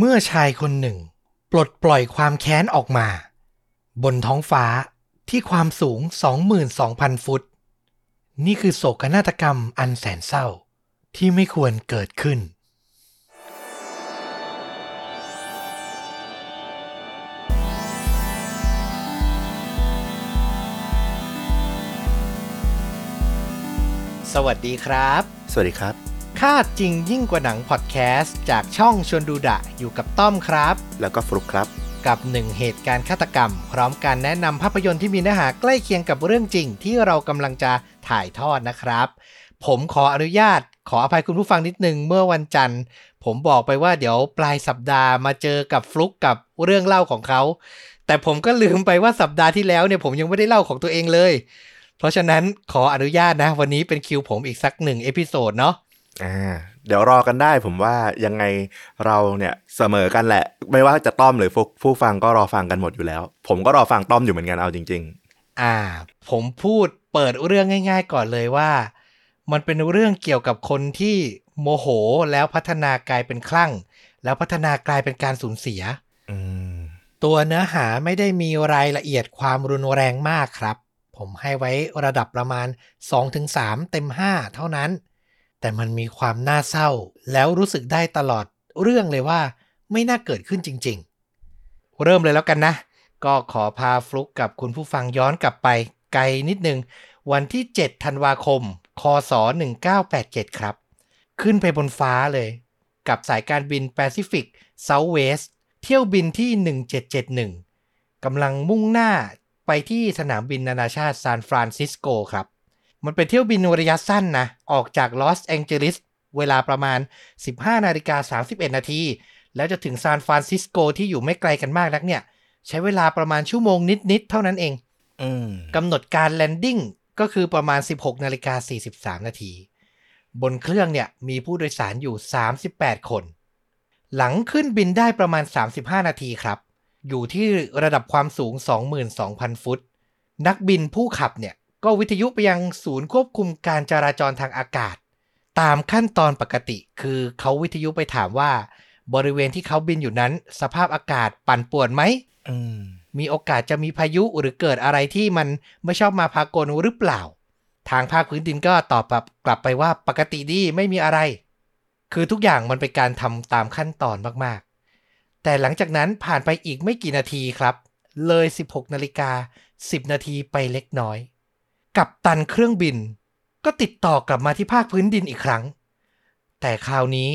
เมื่อชายคนหนึ่ง ปลดปล่อยความแค้นออกมา บนท้องฟ้าที่ความสูง 22,000 ฟุต นี่คือโศกนาฏกรรมอันแสนเศร้าที่ไม่ควรเกิดขึ้น สวัสดีครับ สวัสดีครับ ค่าจริงยิ่งกว่าหนังพอดแคสต์จากช่องชวนดูดะอยู่กับต้อมครับ แล้วก็ฟลุกครับ กับหนึ่งเหตุการณ์ฆาตกรรม พร้อมการแนะนำภาพยนตร์ที่มีเนื้อหาใกล้เคียงกับเรื่องจริงที่เรากำลังจะถ่ายทอดนะครับ ผมขออนุญาตขออภัยคุณผู้ฟังนิดนึงเมื่อวันจันทร์ ผมบอกไปว่าเดี๋ยวปลายสัปดาห์มาเจอกับฟลุกกับเรื่องเล่าของเขา แต่ผมก็ลืมไปว่าสัปดาห์ที่แล้วเนี่ยผมยังไม่ได้เล่าของตัวเองเลย เพราะฉะนั้นขออนุญาตนะ วันนี้เป็นคิวผมอีกสักหนึ่ง episode เนาะ อ่าเดี๋ยวรอกันได้ผมว่ายังไงเราเนี่ยเสมอกันแหละ ไม่ว่าจะต้อมหรือฟุกผู้ฟังก็รอฟังกันหมดอยู่แล้ว ผมก็รอฟังต้อมอยู่เหมือนกันเอาจริงอ่า ผมพูดเปิดเรื่องง่าย ๆ ก่อนเลยว่า มันเป็นเรื่องเกี่ยวกับคนที่โมโหแล้วพัฒนากลายเป็นคลั่ง แล้วพัฒนากลายเป็นการสูญเสียๆอืมตัวเนื้อหาไม่ได้มีรายละเอียดความรุนแรงมากครับ ผมให้ไว้ระดับประมาณ 2-3 เต็ม 5 เท่านั้น แต่มันมีความน่าเศร้า แล้วรู้สึกได้ตลอดเรื่องเลยว่าไม่น่าเกิดขึ้นจริง ๆ เริ่มเลยแล้วกันนะ ก็ขอพาฟลุกกับคุณผู้ฟังย้อนกลับไปไกลนิดนึง วันที่ 7 ธันวาคม คศ 1987 ครับ ขึ้นไปบนฟ้าเลย กับสายการบิน Pacific Southwest เที่ยวบินที่ 1771กำลังมุ่งหน้าไปที่สนามบินนานาชาติซานฟรานซิสโกครับ มันเป็นเที่ยวบินระยะสั้นนะ ออกจากลอสแองเจลิสเวลาประมาณ 15นาฬิกา31 นาที แล้วจะถึงซานฟรานซิสโกที่อยู่ไม่ไกลกันมากนักเนี่ย ใช้เวลาประมาณชั่วโมงนิด ๆ เท่านั้นเองอืมกำหนดการ landing ก็คือประมาณ 16นาฬิกา43 นาที บนเครื่องเนี่ยมีผู้โดยสารอยู่ 38 คน หลังขึ้นบินได้ประมาณ 35 นาทีครับ อยู่ที่ระดับความสูง 22,000 ฟุต นักบินผู้ขับเนี่ย ก็วิทยุไปยังศูนย์ควบคุมการจราจรทางอากาศ ตามขั้นตอนปกติ คือเขาวิทยุไปถามว่า บริเวณที่เขาบินอยู่นั้น สภาพอากาศปั่นป่วนไหมอืมมีโอกาสจะมีพายุหรือเกิดอะไรที่มันไม่ชอบมาพากลหรือเปล่า ทางภาคพื้นดินก็ตอบแบบกลับไปว่าปกติดีไม่มีอะไร คือทุกอย่างมันเป็นการทำตามขั้นตอนมากๆ แต่หลังจากนั้นผ่านไปอีกไม่กี่นาทีครับ เลย 16นาฬิกา10 นาทีไปเล็กน้อย กับตันเครื่องบิน ก็ติดต่อกลับมาที่ภาคพื้นดินอีกครั้ง แต่คราวนี้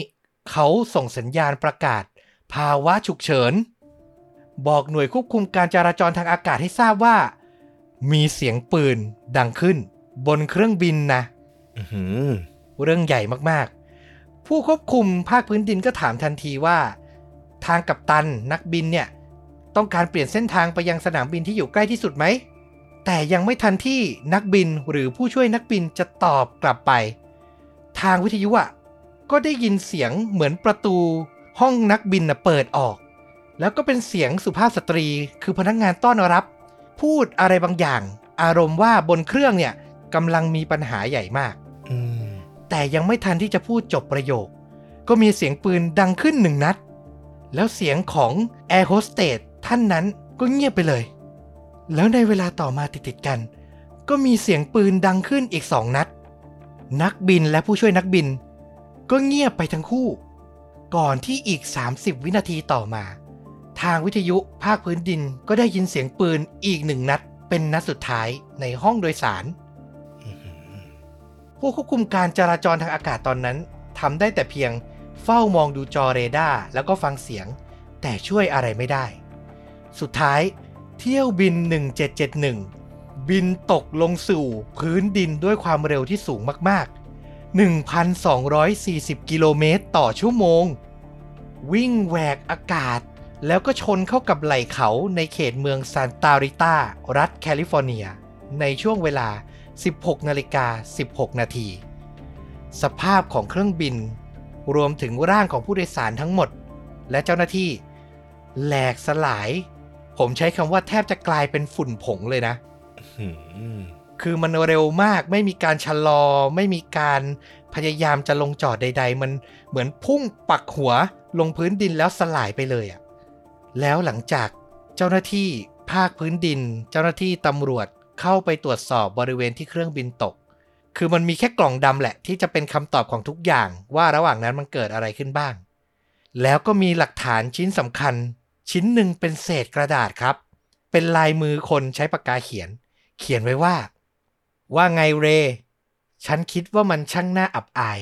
เขาส่งสัญญาณประกาศ ภาวะฉุกเฉิน บอกหน่วยควบคุมการจราจรทางอากาศให้ทราบว่า มีเสียงปืนดังขึ้น บนเครื่องบินนะอื้อหือเรื่องใหญ่มากๆ ผู้ควบคุมภาคพื้นดินก็ถามทันทีว่า ทางกัปตันนักบินเนี่ย ต้องการเปลี่ยนเส้นทางไปยังสนามบินที่อยู่ใกล้ที่สุดไหม แต่ยังไม่ทันที่นักบินหรือผู้ช่วยนักบินจะตอบกลับไป ทางวิทยุอะก็ได้ยินเสียงเหมือนประตูห้องนักบินน่ะเปิดออก แล้วก็เป็นเสียงสุภาพสตรีคือพนักงานต้อนรับ พูดอะไรบางอย่าง อารมณ์ว่าบนเครื่องเนี่ยกำลังมีปัญหาใหญ่มากอืมแต่ยังไม่ทันที่จะพูดจบประโยค ก็มีเสียงปืนดังขึ้นหนึ่งนัด แล้วเสียงของแอร์โฮสเตสท่านนั้นก็เงียบไปเลย แล้วในเวลาต่อมาติดๆกัน ก็มีเสียงปืนดังขึ้นอีกสองนัด นักบินและผู้ช่วยนักบิน ก็เงียบไปทั้งคู่ ก่อนที่อีก 30 วินาทีต่อมา ทางวิทยุภาคพื้นดินก็ได้ยินเสียงปืนอีกหนึ่งนัด เป็นนัดสุดท้ายในห้องโดยสาร ผู้ควบคุมการจราจรทางอากาศตอนนั้นทำได้แต่เพียงเฝ้ามองดูจอเรดาร์แล้วก็ฟังเสียง แต่ช่วยอะไรไม่ได้ สุดท้าย เที่ยวบิน 1771 บินตกลงสู่พื้นดินด้วยความเร็วที่สูงมาก ๆ 1,240 กิโลเมตรต่อชั่วโมง วิ่งแหวกอากาศ แล้วก็ชนเข้ากับไหล่เขาในเขตเมืองซานตาริตารัฐแคลิฟอร์เนีย ในช่วงเวลา 16นาฬิกา16 นาที สภาพของเครื่องบิน รวมถึงร่างของผู้โดยสารทั้งหมด และเจ้าหน้าที่แหลกสลาย ผมใช้คำว่าแทบจะกลายเป็นฝุ่นผงเลยนะอื้อหือคือมันเร็วมากไม่มีการชะลอ ไม่มีการพยายามจะลงจอดใด ๆ มันเหมือนพุ่งปักหัวลงพื้นดินแล้วสลายไปเลยอะแล้วหลังจากเจ้าหน้าที่ภาคพื้นดิน เจ้าหน้าที่ตำรวจเข้าไปตรวจสอบบริเวณที่เครื่องบินตก คือมันมีแค่กล่องดำแหละ ที่จะเป็นคำตอบของทุกอย่างว่าระหว่างนั้นมันเกิดอะไรขึ้นบ้าง แล้วก็มีหลักฐานชิ้นสำคัญ ชิ้นหนึ่งเป็นเศษกระดาษครับ เป็นลายมือคนใช้ปากกาเขียน เขียนไว้ว่า ว่าไงเร ฉันคิดว่ามันช่างน่าอับอาย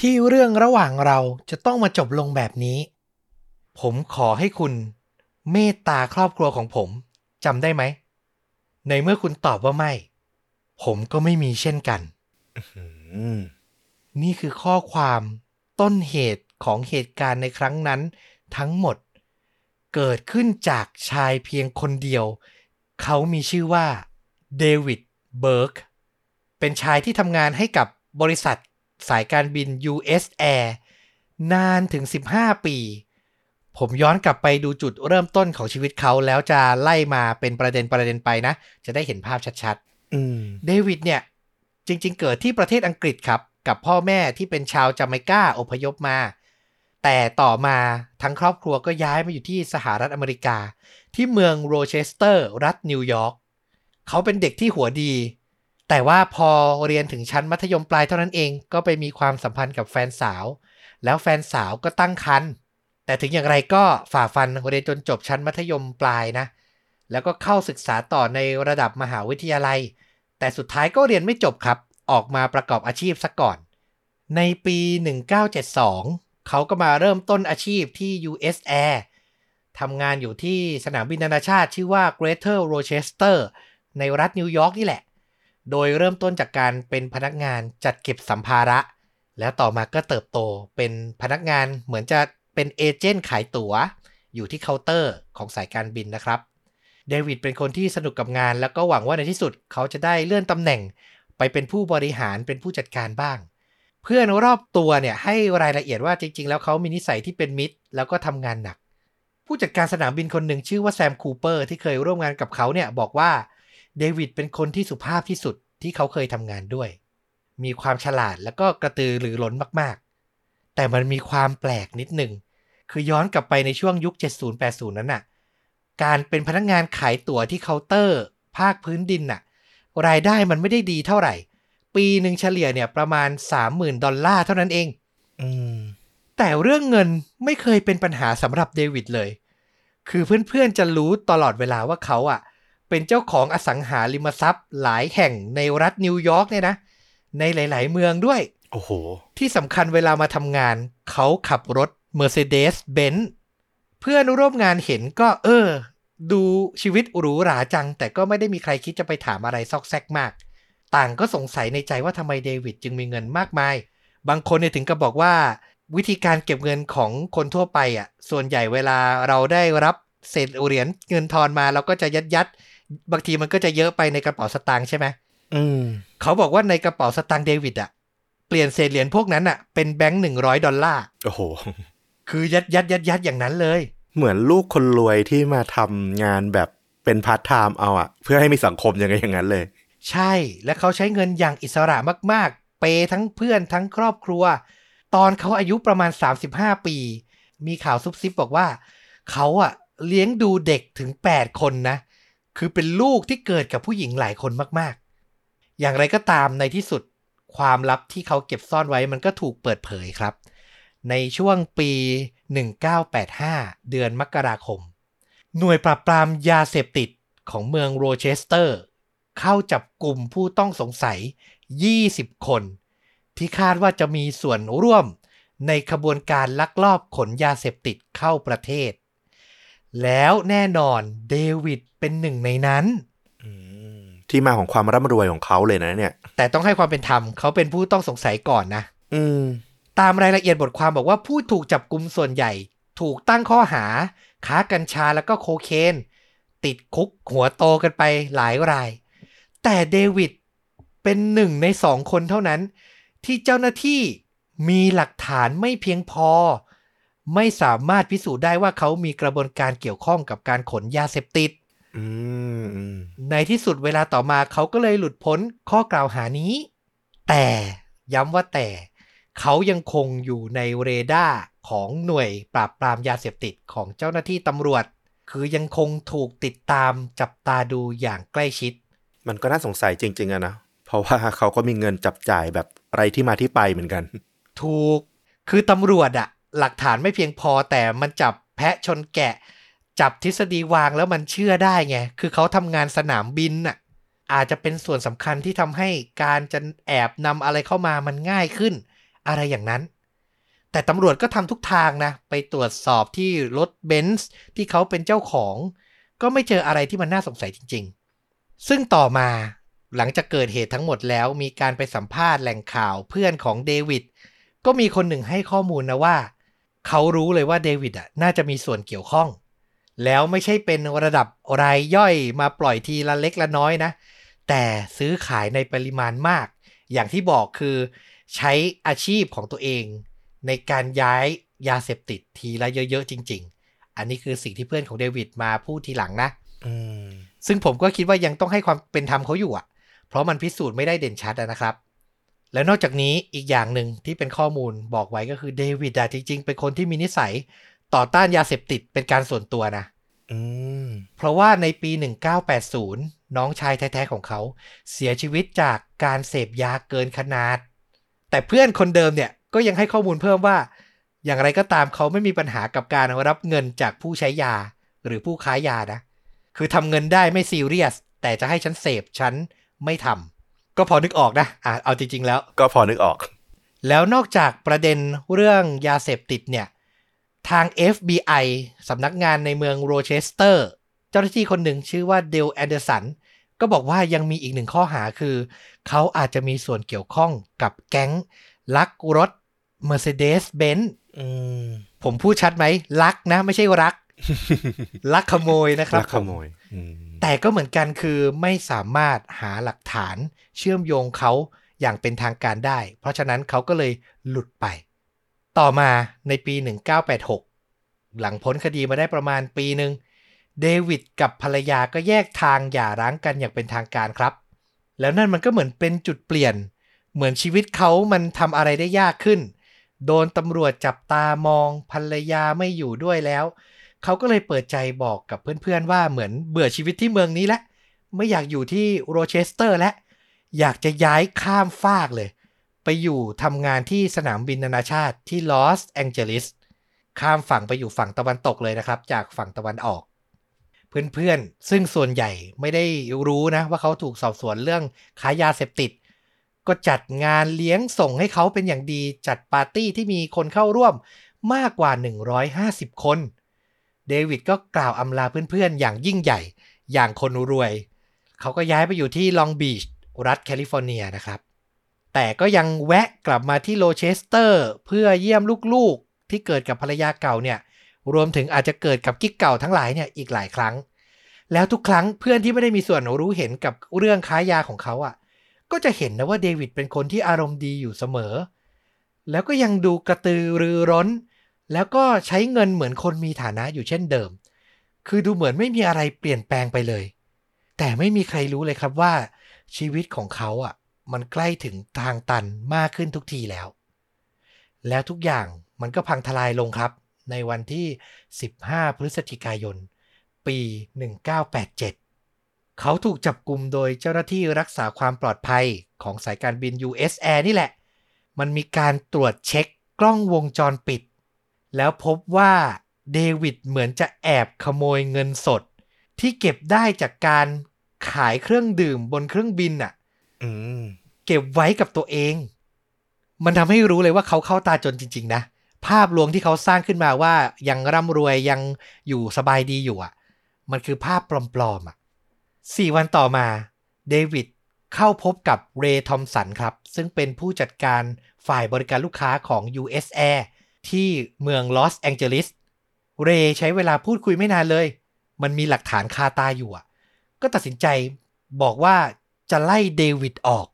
ที่เรื่องระหว่างเราจะต้องมาจบลงแบบนี้ ผมขอให้คุณ เมตตาครอบครัวของผมจำได้ไหม ในเมื่อคุณตอบว่าไม่ ผมก็ไม่มีเช่นกันอืมนี่คือข้อความต้นเหตุของเหตุการณ์ในครั้งนั้นทั้งหมด เกิดขึ้นจากชายเพียงคนเดียว เขามีชื่อว่าเดวิดเบิร์กเป็นชายที่ทำงานให้กับบริษัทสายการบิน US Air นานถึง 15 ปี ผมย้อนกลับไปดูจุดเริ่มต้นของชีวิตเขาแล้วจะไล่มาเป็นประเด็นประเด็นไปนะ จะได้เห็นภาพชัดๆอืมเดวิดเนี่ย จริง ๆ เกิดที่ประเทศอังกฤษครับ กับพ่อแม่ที่เป็นชาวจาเมกาอพยพมา แต่ต่อมาทั้งครอบครัวก็ย้ายมาอยู่ที่สหรัฐอเมริกา ที่เมืองโรเชสเตอร์ รัฐนิวยอร์กเขาเป็นเด็กที่หัวดี แต่ว่าพอเรียนถึงชั้นมัธยมปลายเท่านั้นเองก็ไปมีความสัมพันธ์กับแฟนสาว แล้วแฟนสาวก็ตั้งครรภ์แต่ถึงอย่างไรก็ฝ่าฟันเรียนจนจบชั้นมัธยมปลายนะ แล้วก็เข้าศึกษาต่อในระดับมหาวิทยาลัย แต่สุดท้ายก็เรียนไม่จบครับ ออกมาประกอบอาชีพซะก่อน ในปี 1972 เขาก็มาเริ่มต้นอาชีพที่ US Air ทำงานอยู่ที่สนามบินนานาชาติชื่อว่า Greater Rochester ในรัฐนิวยอร์กนี่แหละ โดยเริ่มต้นจากการเป็นพนักงานจัดเก็บสัมภาระ แล้วต่อมาก็เติบโตเป็นพนักงานเหมือนจะเป็น agent ขายตั๋ว อยู่ที่เคาน์เตอร์ของสายการบินนะครับ เดวิดเป็นคนที่สนุกกับงาน แล้วก็หวังว่าในที่สุดเขาจะได้เลื่อนตำแหน่ง ไปเป็นผู้บริหารเป็นผู้จัดการบ้าง เพื่อนรอบตัวเนี่ยให้รายละเอียดว่าจริง ๆ แล้วเขามีนิสัยที่เป็นมิตร แล้วก็ทำงานหนัก ผู้จัดการสนามบินคนหนึ่งชื่อว่าแซมคูเปอร์ที่เคยร่วมงานกับเขาเนี่ยบอกว่าเดวิดเป็นคนที่สุภาพที่สุดที่เขาเคยทำงานด้วย มีความฉลาดแล้วก็กระตือรือร้นมากๆ แต่มันมีความแปลกนิดหนึ่งคือย้อนกลับไปในช่วงยุค 70-80 นั้นน่ะ การเป็นพนักงานขายตั๋วที่เคาน์เตอร์ ภาคพื้นดินน่ะ รายได้มันไม่ได้ดีเท่าไหร่ ปีหนึ่งเฉลี่ยเนี่ยประมาณ30,000ดอลลาร์เท่านั้นเองอืมแต่เรื่องเงินไม่เคยเป็นปัญหาสำหรับเดวิดเลย คือเพื่อนๆจะรู้ตลอดเวลาว่าเขาอะ เป็นเจ้าของอสังหาริมทรัพย์หลายแห่งในรัฐนิวยอร์กเนี่ยนะ ในหลาย ๆ เมืองด้วย โอ้โห ที่สำคัญเวลามาทำงาน เขาขับรถ Mercedes-Benz เพื่อนร่วมงานเห็นก็เออ ดูชีวิตหรูหราจัง แต่ก็ไม่ได้มีใครคิดจะไปถามอะไรซอกแซกมาก ต่างก็สงสัยในใจว่าทำไมเดวิดจึงมีเงินมากมาย บางคนเนี่ยถึงกับบอกว่า วิธีการเก็บเงินของคนทั่วไปอะส่วนใหญ่เวลาเราได้รับเศษเหรียญเงินทอนมาเราก็จะยัดยัดๆบางทีมันก็จะเยอะไปในกระเป๋าสตางค์ใช่ไหมอืมเขาบอกว่าในกระเป๋าสตางค์เดวิดอะเปลี่ยนเศษเหรียญพวกนั้นอะเป็นแบงค์หนึ่งร้อยดอลลาร์โอ้โหคือยัดยัดยัดยัดอย่างนั้นเลย เหมือนลูกคนรวยที่มาทำงานแบบเป็นพาร์ทไทม์เอาอะเพื่อให้มีสังคมยังไงอย่างนั้นเลย ใช่และเขาใช้เงินอย่างอิสระมากๆ pay ทั้งเพื่อนทั้งครอบครัว ตอนเขาอายุประมาณ 35 ปี มีข่าวซุบซิบบอกว่า เขาอะเลี้ยงดูเด็กถึง 8 คนนะ คือเป็นลูกที่เกิดกับผู้หญิงหลายคนมากๆ อย่างไรก็ตามในที่สุดความลับที่เขาเก็บซ่อนไว้มันก็ถูกเปิดเผยครับ ในช่วงปี 1985 เดือนมกราคม หน่วยปราบปรามยาเสพติดของเมืองโรเชสเตอร์ เข้าจับกลุ่มผู้ต้องสงสัย 20 คน ที่คาดว่าจะมีส่วนร่วมในขบวนการลักลอบขนยาเสพติดเข้าประเทศ แล้วแน่นอนเดวิดเป็นหนึ่งในนั้นอืมที่มาของความร่ำรวยของเขาเลยนะเนี่ย แต่ต้องให้ความเป็นธรรมเขาเป็นผู้ต้องสงสัยก่อนนะ อืม ตามรายละเอียดบทความบอกว่าผู้ถูกจับกลุ่มส่วนใหญ่ ถูกตั้งข้อหา ค้ากัญชาแล้วก็โคเคน ติดคุกหัวโตกันไปหลายราย แต่เดวิดเป็นหนึ่งในสองคนเท่านั้น ที่เจ้าหน้าที่มีหลักฐานไม่เพียงพอ ไม่สามารถพิสูจน์ได้ว่าเขามีกระบวนการเกี่ยวข้องกับการขนยาเสพติดอืมอืมในที่สุดเวลาต่อมาเขาก็เลยหลุดพ้นข้อกล่าวหานี้ แต่ย้ำว่าแต่เขายังคงอยู่ในเรดาร์ของหน่วยปราบปรามยาเสพติดของเจ้าหน้าที่ตำรวจ คือยังคงถูกติดตามจับตาดูอย่างใกล้ชิด มันก็น่าสงสัยจริง ๆอะนะ เพราะว่าเขาก็มีเงินจับจ่ายแบบไรที่มาที่ไปเหมือนกัน ถูก คือตำรวจอะหลักฐานไม่เพียงพอแต่มันจับแพะชนแกะ จับทฤษฎีวางแล้วมันเชื่อได้ไง คือเขาทำงานสนามบินน่ะอาจจะเป็นส่วนสำคัญที่ทำให้การจะแอบนำอะไรเข้ามามันง่ายขึ้น อะไรอย่างนั้น แต่ตำรวจก็ทำทุกทางนะ ไปตรวจสอบที่รถเบนซ์ที่เขาเป็นเจ้าของ ก็ไม่เจออะไรที่มันน่าสงสัยจริง ๆ ซึ่งต่อมาหลังจากเกิดเหตุทั้งหมดแล้วมีการไปสัมภาษณ์แหล่งข่าวเพื่อนของเดวิดก็มีคนหนึ่งให้ข้อมูลนะว่า เขารู้เลยว่าเดวิดอะน่าจะมีส่วนเกี่ยวข้อง แล้วไม่ใช่เป็นระดับรายย่อยมาปล่อยทีละเล็กละน้อยนะ แต่ซื้อขายในปริมาณมาก อย่างที่บอกคือใช้อาชีพของตัวเอง ในการย้ายยาเสพติดทีละเยอะๆจริง ๆ อันนี้คือสิ่งที่เพื่อนของเดวิดมาพูดทีหลังนะ อืม ซึ่งผมก็คิดว่ายังต้องให้ความเป็นธรรมเขาอยู่อะ เพราะมันพิสูจน์ไม่ได้เด่นชัดอะนะครับ แล้วนอกจากนี้อีกอย่างหนึ่งที่เป็นข้อมูลบอกไว้ก็คือเดวิดอะจริง ๆ เป็นคนที่มีนิสัยต่อต้านยาเสพติดเป็นการส่วนตัวนะอืมเพราะว่าในปี 1980 น้องชายแท้ๆของเขา เสียชีวิตจากการเสพยาเกินขนาด แต่เพื่อนคนเดิมเนี่ยก็ยังให้ข้อมูลเพิ่มว่า อย่างไรก็ตามเขาไม่มีปัญหากับการรับเงินจากผู้ใช้ยา หรือผู้ค้ายานะ คือทำเงินได้ไม่ซีเรียส แต่จะให้ฉันเสพฉันไม่ทำก็พอนึกออกนะอะเอาจริง ๆ แล้ว ก็พอนึกออก แล้วนอกจากประเด็นเรื่องยาเสพติดเนี่ย ทาง FBI สำนักงานในเมืองโรเชสเตอร์ เจ้าหน้าที่คนหนึ่งชื่อว่าเดลแอนเดอร์สันก็บอกว่ายังมีอีกหนึ่งข้อหาคือ เขาอาจจะมีส่วนเกี่ยวข้องกับแก๊ง ลักรถ Mercedes-Benz อืมผมพูดชัดไหม ลักนะ ไม่ใช่รัก ลักขโมยนะครับลักขโมยอืมแต่ก็เหมือนกันคือไม่สามารถหาหลักฐานเชื่อมโยงเขาอย่างเป็นทางการได้ เพราะฉะนั้นเขาก็เลยหลุดไป ต่อมาในปี 1986 หลังพ้นคดีมาได้ประมาณปีหนึ่งเดวิดกับภรรยาก็แยกทางหย่าร้างกันอย่างเป็นทางการครับ แล้วนั่นมันก็เหมือนเป็นจุดเปลี่ยน เหมือนชีวิตเขามันทำอะไรได้ยากขึ้น โดนตำรวจจับตามองภรรยาไม่อยู่ด้วยแล้ว เขาก็เลยเปิดใจบอกกับเพื่อนๆว่าเหมือนเบื่อชีวิตที่เมืองนี้แล้วไม่อยากอยู่ที่โรเชสเตอร์แล้วอยากจะย้ายข้ามฟากเลย ไปอยู่ทำงานที่สนามบินนานาชาติที่ลอสแองเจลิสข้ามฝั่งไปอยู่ฝั่งตะวันตกเลยนะครับ จากฝั่งตะวันออก เพื่อนๆ ซึ่งส่วนใหญ่ไม่ได้รู้นะว่าเขาถูกสอบสวนเรื่องค้ายาเสพติด ก็จัดงานเลี้ยงส่งให้เขาเป็นอย่างดีจัดปาร์ตี้ที่มีคนเข้าร่วมมากกว่า 150 คน เดวิดก็กล่าวอำลาเพื่อนๆ อย่างยิ่งใหญ่ อย่างคนรวย เขาก็ย้ายไปอยู่ที่ลองบีชรัฐแคลิฟอร์เนียนะครับ แต่ก็ยังแวะกลับมาที่โรเชสเตอร์ เพื่อเยี่ยมลูกๆ ที่เกิดกับภรรยาเก่าเนี่ย รวมถึงอาจจะเกิดกับกิ๊กเก่าทั้งหลายเนี่ยอีกหลายครั้ง แล้วทุกครั้งเพื่อนที่ไม่ได้มีส่วนรู้เห็นกับเรื่องค้ายาของเขาอะ ก็จะเห็นนะว่าเดวิดเป็นคนที่อารมณ์ดีอยู่เสมอ แล้วก็ยังดูกระตือรือร้น แล้วก็ใช้เงินเหมือนคนมีฐานะอยู่เช่นเดิม คือดูเหมือนไม่มีอะไรเปลี่ยนแปลงไปเลย แต่ไม่มีใครรู้เลยครับว่า ชีวิตของเขาอะ มันใกล้ถึงทางตันมากขึ้นทุกทีแล้ว แล้วทุกอย่างมันก็พังทลายลงครับ ในวันที่ 15 พฤศจิกายน ปี 1987 เขาถูกจับกลุ่มโดยเจ้าหน้าที่รักษาความปลอดภัยของสายการบิน US Air นี่แหละ มันมีการตรวจเช็คกล้องวงจรปิด แล้วพบว่าเดวิดเหมือนจะแอบขโมยเงินสด ที่เก็บได้จากการขายเครื่องดื่มบนเครื่องบินน่ะอืมเก็บไว้กับตัวเอง มันทำให้รู้เลยว่าเขาเข้าตาจนจริง ๆ นะ ภาพลวงที่เขาสร้างขึ้นมาว่ายังร่ำรวยยังอยู่สบายดีอยู่อะ มันคือภาพปลอมๆอะสี่วันต่อมาเดวิดเข้าพบกับเรย์ทอมสันครับ ซึ่งเป็นผู้จัดการฝ่ายบริการลูกค้าของ US Air ที่เมืองลอสแองเจลิส เรย์ใช้เวลาพูดคุยไม่นานเลย มันมีหลักฐานคาตาอยู่อะก็ตัดสินใจบอกว่าจะไล่เดวิดออก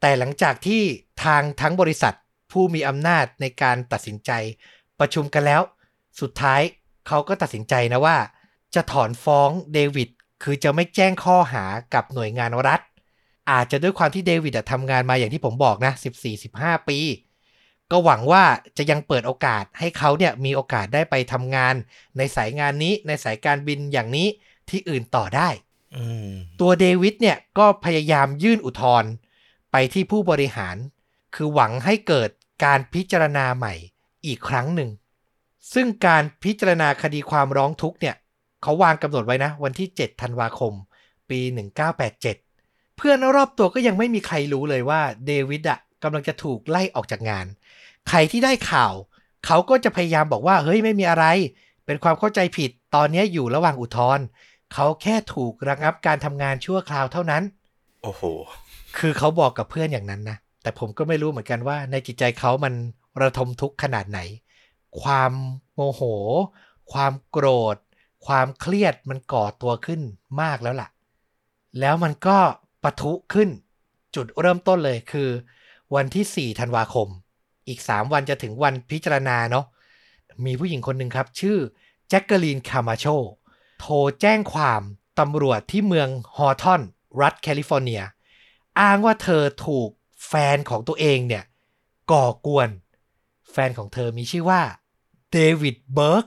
แต่หลังจากที่ทางทั้งบริษัทผู้มีอำนาจในการตัดสินใจประชุมกันแล้ว สุดท้ายเขาก็ตัดสินใจนะว่า จะถอนฟ้องเดวิดคือจะไม่แจ้งข้อหากับหน่วยงานรัฐ อาจจะด้วยความที่เดวิดทำงานมาอย่างที่ผมบอกนะ 14-15 ปี ก็หวังว่าจะยังเปิดโอกาสให้เขาเนี่ยมีโอกาสได้ไปทำงาน ในสายงานนี้ในสายการบินอย่างนี้ที่อื่นต่อได้อืมตัวเดวิดเนี่ยก็พยายามยื่นอุทธรณ์ไปที่ผู้บริหาร คือหวังให้เกิดการพิจารณาใหม่อีกครั้งหนึ่ง ซึ่งการพิจารณาคดีความร้องทุกข์เนี่ย เขาวางกำหนดไว้นะ วันที่ 7 ธันวาคม ปี 1987 เพื่อนรอบตัวก็ยังไม่มีใครรู้เลยว่าเดวิดอะ กำลังจะถูกไล่ออกจากงาน ใครที่ได้ข่าว เขาก็จะพยายามบอกว่า เฮ้ยไม่มีอะไร เป็นความเข้าใจผิดตอนนี้อยู่ระหว่างอุทธรณ์เขาแค่ถูกระงับการทำงานชั่วคราวเท่านั้น โอ้โห คือเขาบอกกับเพื่อนอย่างนั้นนะ แต่ผมก็ไม่รู้เหมือนกันว่า ในจิตใจเขามันระทมทุกข์ขนาดไหน ความโมโห ความโกรธ ความเครียดมันก่อตัวขึ้นมากแล้วล่ะ แล้วมันก็ปะทุขึ้น จุดเริ่มต้นเลยคือ วันที่ 4 ธันวาคม อีก 3 วันจะถึงวันพิจารณาเนาะมีผู้หญิงคนหนึ่งครับ ชื่อแจ็คเกอรีนคามาโช โทรแจ้งความตำรวจที่เมืองฮอว์ธอร์น รัฐแคลิฟอร์เนีย อ้างว่าเธอถูกแฟนของตัวเองเนี่ย ก่อกวน แฟนของเธอมีชื่อว่าเดวิดเบิร์ก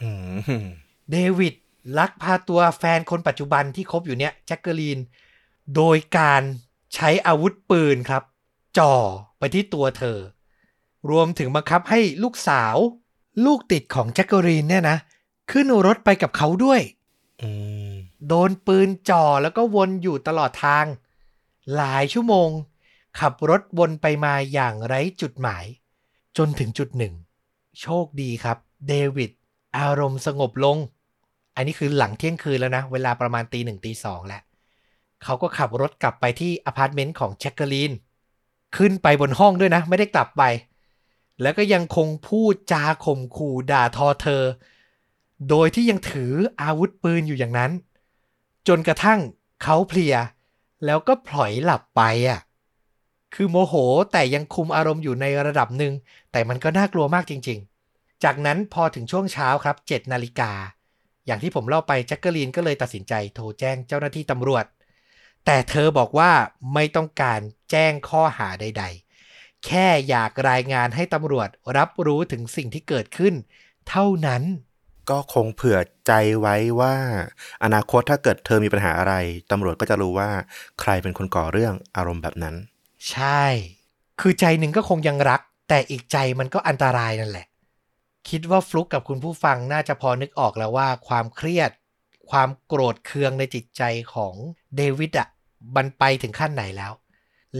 อืมเดวิดลักพาตัวแฟนคนปัจจุบันที่คบอยู่เนี่ยแจ็คเกอรีน โดยการใช้อาวุธปืนครับ จ่อไปที่ตัวเธอ รวมถึงบังคับให้ลูกสาว ลูกติดของแจ็คเกอรีนเนี่ยนะ ขึ้นรถไปกับเขาด้วยอืมโดนปืนจ่อแล้วก็วนอยู่ตลอดทาง หลายชั่วโมง ขับรถวนไปมาอย่างไร้จุดหมาย จนถึงจุดหนึ่ง โชคดีครับ เดวิด อารมณ์สงบลง อันนี้คือหลังเที่ยงคืนแล้วนะ เวลาประมาณตีหนึ่งตีสองแล้ว เขาก็ขับรถกลับไปที่อพาร์ตเมนต์ของแจ็คเกอรีน ขึ้นไปบนห้องด้วยนะ ไม่ได้กลับไป แล้วก็ยังคงพูดจาข่มขู่ด่าทอเธอ โดยที่ยังถืออาวุธปืนอยู่อย่างนั้น จนกระทั่งเขาเพลีย แล้วก็พลอยหลับไปอะคือโมโหแต่ยังคุมอารมณ์อยู่ในระดับหนึ่ง แต่มันก็น่ากลัวมากจริง ๆ จากนั้นพอถึงช่วงเช้าครับ7นาฬิกา อย่างที่ผมเล่าไปแจ็คเกอรีนก็เลยตัดสินใจโทรแจ้งเจ้าหน้าที่ตำรวจ แต่เธอบอกว่าไม่ต้องการ แจ้งข้อหาใด ๆ แค่อยากรายงานให้ตำรวจรับรู้ถึงสิ่งที่เกิดขึ้น เท่านั้น ก็คงเผื่อใจไว้ว่า อนาคตถ้าเกิดเธอมีปัญหาอะไรตำรวจก็จะรู้ว่าใครเป็นคนก่อเรื่องอารมณ์แบบนั้น ใช่ คือใจหนึ่งก็คงยังรัก แต่อีกใจมันก็อันตรายนั่นแหละ คิดว่าฟลุกกับคุณผู้ฟังน่าจะพอนึกออกแล้วว่าความเครียดความโกรธเคืองในจิตใจของเดวิดอะมันไปถึงขั้นไหนแล้ว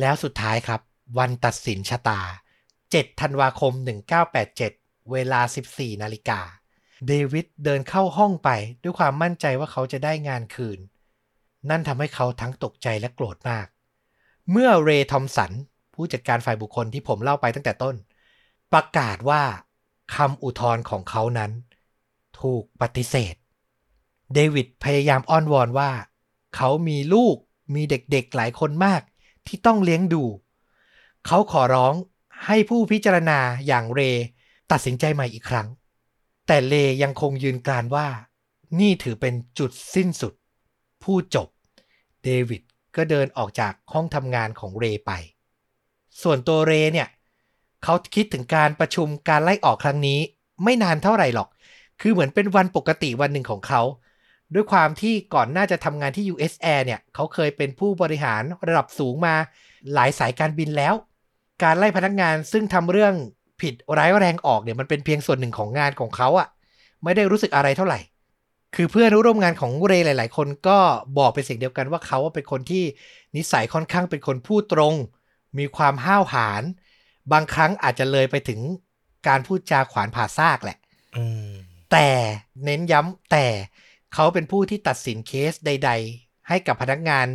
แล้วสุดท้ายครับ วันตัดสินชะตา 7 ธันวาคม 1987 เวลา 14 นาฬิกา เดวิดเดินเข้าห้องไปด้วยความมั่นใจว่าเขาจะได้งานคืน นั่นทำให้เขาทั้งตกใจและโกรธมาก เมื่อเรย์ทอมสัน ผู้จัดการฝ่ายบุคคลที่ผมเล่าไปตั้งแต่ต้น ประกาศว่าคำอุทธรณ์ของเขานั้น ถูกปฏิเสธ เดวิดพยายามอ้อนวอนว่า เขามีลูกมีเด็กๆหลายคนมาก ที่ต้องเลี้ยงดู เขาขอร้องให้ผู้พิจารณาอย่างเร ตัดสินใจใหม่อีกครั้ง แต่เลยังคงยืนกรานว่า นี่ถือเป็นจุดสิ้นสุด ผู้จบ เดวิดก็เดินออกจากห้องทำงานของเรไป ส่วนตัวเรเนี่ยเขาคิดถึงการประชุมการไล่ออกครั้งนี้ ไม่นานเท่าไหร่หรอก คือเหมือนเป็นวันปกติวันหนึ่งของเขา ด้วยความที่ก่อนหน้าจะทำงานที่ US Air เนี่ยเขาเคยเป็นผู้บริหารระดับสูงมาหลายสายการบินแล้ว การไล่พนักงานซึ่งทำเรื่องผิดร้ายแรงออกเนี่ยมันเป็นเพียงส่วนหนึ่งของงานของเขาอะไม่ได้รู้สึกอะไรเท่าไหร่ คือเพื่อนร่วมงานของเรย์หลาย ๆ คนก็บอกเป็นเสียงเดียวกันว่าเขาเป็นคนที่นิสัยค่อนข้างเป็นคนพูดตรง มีความห้าวหาญบางครั้งอาจจะเลยไปถึงการพูดจาขวานผ่าซากแหละอืมแต่เน้นย้ำแต่ เขาเป็นผู้ที่ตัดสินเคสใด ๆ ให้กับพนักงาน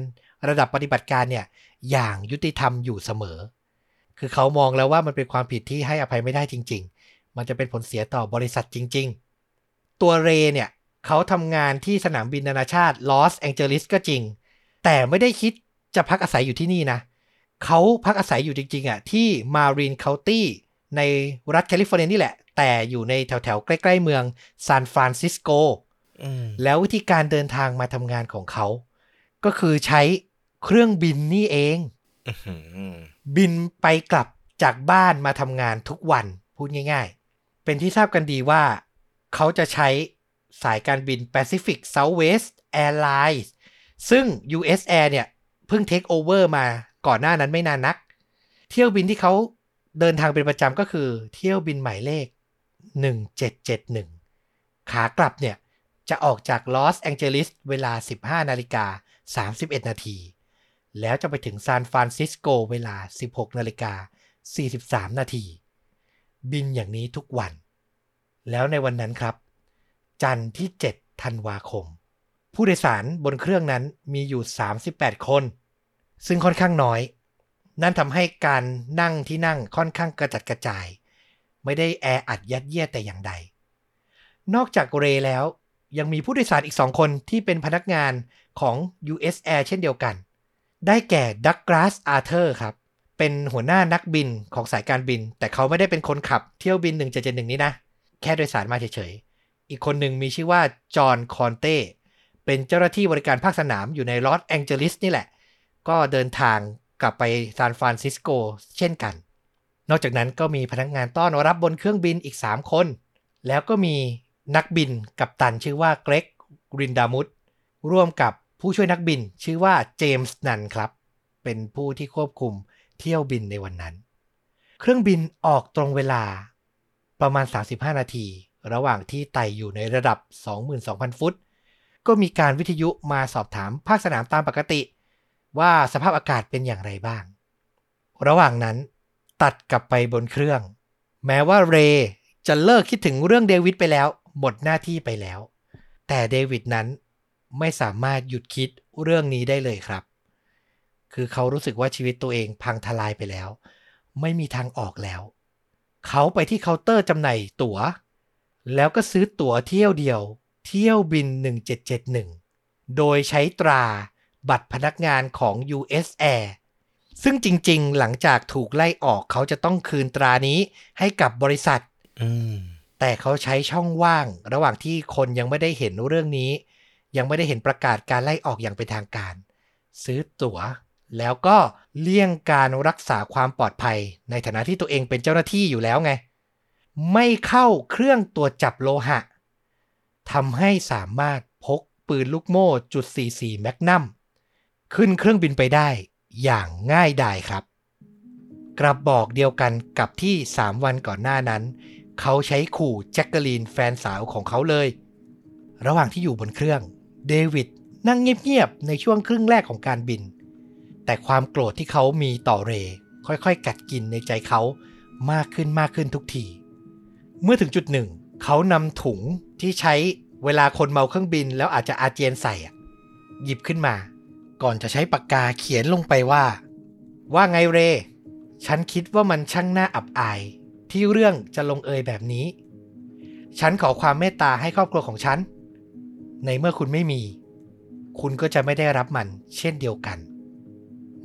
ระดับปฏิบัติการเนี่ยอย่างยุติธรรมอยู่เสมอ คือเขามองแล้วว่ามันเป็นความผิดที่ให้อภัยไม่ได้จริง ๆ มันจะเป็นผลเสียต่อบริษัทจริง ๆ ตัวเรเนี่ยเขาทำงานที่สนามบินนานาชาติลอสแองเจลิสก็จริง แต่ไม่ได้คิดจะพักอาศัยอยู่ที่นี่นะ เขาพักอาศัยอยู่จริง ๆอะที่มารีนเคาน์ตี้ในรัฐแคลิฟอร์เนียนี่แหละ แต่อยู่ในแถวๆ ใกล้ ๆ เมืองซานฟรานซิสโก แล้ววิธีการเดินทางมาทำงานของเขา ก็คือใช้เครื่องบินนี่เองอื้อหือบินไปกลับจากบ้านมาทำงานทุกวันพูดง่าย ๆ เป็นที่ทราบกันดีว่า เขาจะใช้สายการบิน Pacific Southwest Airlines ซึ่ง US Air เนี่ย เพิ่งเทคโอเวอร์มาก่อนหน้านั้นไม่นานนัก เที่ยวบินที่เขาเดินทางเป็นประจำก็คือ เที่ยวบินหมายเลข 1771 ขากลับเนี่ย จะออกจากลอสแองเจลิสเวลา 15 นาฬิกา 31 นาที แล้วจะไปถึงซานฟรานซิสโกเวลา 16 นาฬิกา 43 นาที บินอย่างนี้ทุกวัน แล้วในวันนั้นครับ จันทร์ที่ 7 ธันวาคม ผู้โดยสารบนเครื่องนั้นมีอยู่ 38 คน ซึ่งค่อนข้างน้อย นั่นทำให้การนั่งที่นั่งค่อนข้างกระจัดกระจาย ไม่ได้แออัดยัดเยียดแต่อย่างใดนอกจากเรย์แล้ว ยังมีผู้โดยสารอีกสองคนที่เป็นพนักงานของ US Air เช่นเดียวกัน ได้แก่ดักก a สอาร์เธอร์ครับ เป็นหัวหน้านักบินของสายการบิน แต่เขาไม่ได้เป็นคนขับเที่ยวบิน 1771 นี้นะ แค่โดยสารมาเฉยๆ อีกคนหนึ่งมีชื่อว่าจอห์นคอนเต้เป็นเจ้าหน้าที่บริการภาคสนามอยู่ในลอสแองเจลิสนี่แหละ ก็เดินทางกลับไปซานฟรานซิสโกเช่นกัน นอกจากนั้นก็มีพนักงานต้อนรับบนเครื่องบินอีก 3 คน แล้วก็มี นักบินกับตันชื่อว่าเกรกรินดามุตร่วมกับผู้ช่วยนักบินชื่อว่าเจมส์นันครับ เป็นผู้ที่ควบคุมเที่ยวบินในวันนั้น เครื่องบินออกตรงเวลาประมาณ 35 นาที ระหว่างที่ไต่อยู่ในระดับ 22,000 ฟุต ก็มีการวิทยุมาสอบถามภาคสนามตามปกติ ว่าสภาพอากาศเป็นอย่างไรบ้าง ระหว่างนั้นตัดกลับไปบนเครื่อง แม้ว่าเรจะเลิกคิดถึงเรื่องเดวิดไปแล้ว หมดหน้าที่ไปแล้ว แต่เดวิดนั้นไม่สามารถหยุดคิดเรื่องนี้ได้เลยครับ คือเขารู้สึกว่าชีวิตตัวเองพังทลายไปแล้ว ไม่มีทางออกแล้ว เขาไปที่เคาน์เตอร์จำหน่ายตั๋ว แล้วก็ซื้อตั๋วเที่ยวเดียว เที่ยวบิน 1771 โดยใช้ตราบัตรพนักงานของ US Air ซึ่งจริง ๆ หลังจากถูกไล่ออกเขาจะต้องคืนตรานี้ให้กับบริษัทอืม แต่เขาใช้ช่องว่าง ระหว่างที่คนยังไม่ได้เห็นเรื่องนี้ ยังไม่ได้เห็นประกาศการไล่ออกอย่างเป็นทางการ ซื้อตั๋ว แล้วก็เลี่ยงการรักษาความปลอดภัย ในฐานะที่ตัวเองเป็นเจ้าหน้าที่อยู่แล้วไง ไม่เข้าเครื่องตรวจจับโลหะทำให้สามารถพกปืนลูกโม่จุด44แมกนัมขึ้นเครื่องบินไปได้อย่างง่ายดายครับ กระบอกเดียวกันกับที่ 3 วันก่อนหน้านั้น เขาใช้ขู่แจ็คเกอรีนแฟนสาวของเขาเลย ระหว่างที่อยู่บนเครื่อง เดวิดนั่งเงียบๆ ในช่วงครึ่งแรกของการบิน แต่ความโกรธที่เขามีต่อเร ค่อยๆ กัดกินในใจเขามากขึ้นมากขึ้นทุกที เมื่อถึงจุดหนึ่ง เขานำถุงที่ใช้เวลาคนเมาเครื่องบินแล้วอาจจะอาเจียนใส่หยิบขึ้นมา ก่อนจะใช้ปากกาเขียนลงไปว่า ว่าไงเร ฉันคิดว่ามันช่างน่าอับอาย ที่เรื่องจะลงเอยแบบนี้ ฉันขอความเมตตาให้ครอบครัวของฉัน ในเมื่อคุณไม่มี คุณก็จะไม่ได้รับมันเช่นเดียวกัน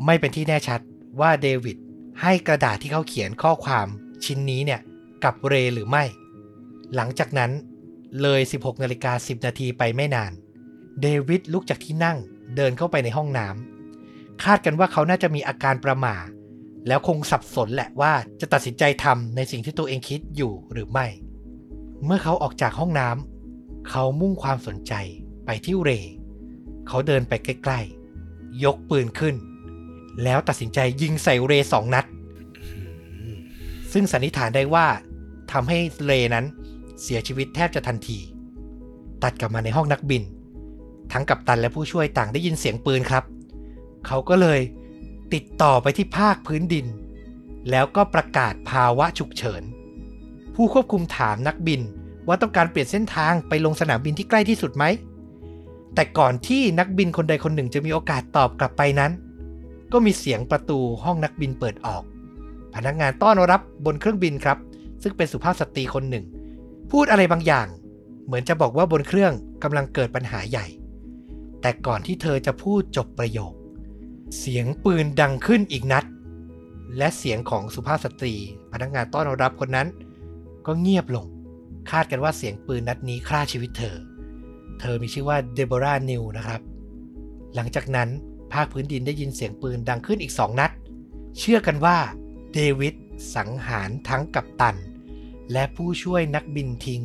ไม่เป็นที่แน่ชัดว่าเดวิดให้กระดาษที่เขาเขียนข้อความชิ้นนี้เนี่ยกับเรหรือไม่ หลังจากนั้นเลย 16นาฬิกา10 นาทีไปไม่นาน เดวิดลุกจากที่นั่งเดินเข้าไปในห้องน้ำคาดกันว่าเขาน่าจะมีอาการประหม่า แล้วคงสับสนแหละว่าจะตัดสินใจทำในสิ่งที่ตัวเองคิดอยู่หรือไม่ เมื่อเขาออกจากห้องน้ำเขามุ่งความสนใจไปที่เรย์เขาเดินไปใกล้ๆ ยกปืนขึ้น แล้วตัดสินใจยิงใส่เรย์สองนัด ซึ่งสันนิษฐานได้ว่าทำให้เรย์นั้นเสียชีวิตแทบจะทันที ตัดกลับมาในห้องนักบิน ทั้งกัปตันและผู้ช่วยต่างได้ยินเสียงปืนครับ เขาก็เลย ติดต่อไปที่ภาคพื้นดิน แล้วก็ประกาศภาวะฉุกเฉิน ผู้ควบคุมถามนักบินว่าต้องการเปลี่ยนเส้นทางไปลงสนามบินที่ใกล้ที่สุดไหม แต่ก่อนที่นักบินคนใดคนหนึ่งจะมีโอกาสตอบกลับไปนั้น ก็มีเสียงประตูห้องนักบินเปิดออก พนักงานต้อนรับบนเครื่องบินครับ ซึ่งเป็นสุภาพสตรีคนหนึ่ง พูดอะไรบางอย่าง เหมือนจะบอกว่าบนเครื่องกำลังเกิดปัญหาใหญ่ แต่ก่อนที่เธอจะพูดจบประโยค เสียงปืนดังขึ้นอีกนัด และเสียงของสุภาพสตรี พนักงานต้อนรับคนนั้น ก็เงียบลง คาดกันว่าเสียงปืนนัดนี้ฆ่าชีวิตเธอ เธอมีชื่อว่าเดโบรานิวนะครับ หลังจากนั้นภาคพื้นดินได้ยินเสียงปืนดังขึ้นอีกสองนัด เชื่อกันว่าเดวิดสังหารทั้งกัปตัน และผู้ช่วยนักบินทิ้ง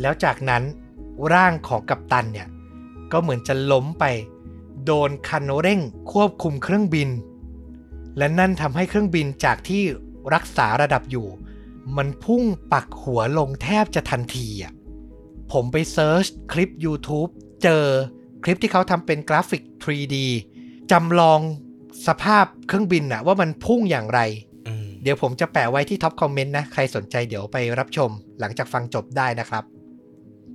แล้วจากนั้นร่างของกัปตันเนี่ยก็เหมือนจะล้มไป โดนคันเร่งควบคุมเครื่องบิน และนั่นทำให้เครื่องบินจากที่รักษาระดับอยู่ มันพุ่งปักหัวลงแทบจะทันทีอะผมไป search คลิป YouTube เจอคลิปที่เขาทำเป็นกราฟิก 3D จำลองสภาพเครื่องบินอะว่ามันพุ่งอย่างไรอืมเดี๋ยวผมจะแปะไว้ที่ top comment นะ ใครสนใจเดี๋ยวไปรับชมหลังจากฟังจบได้นะครับ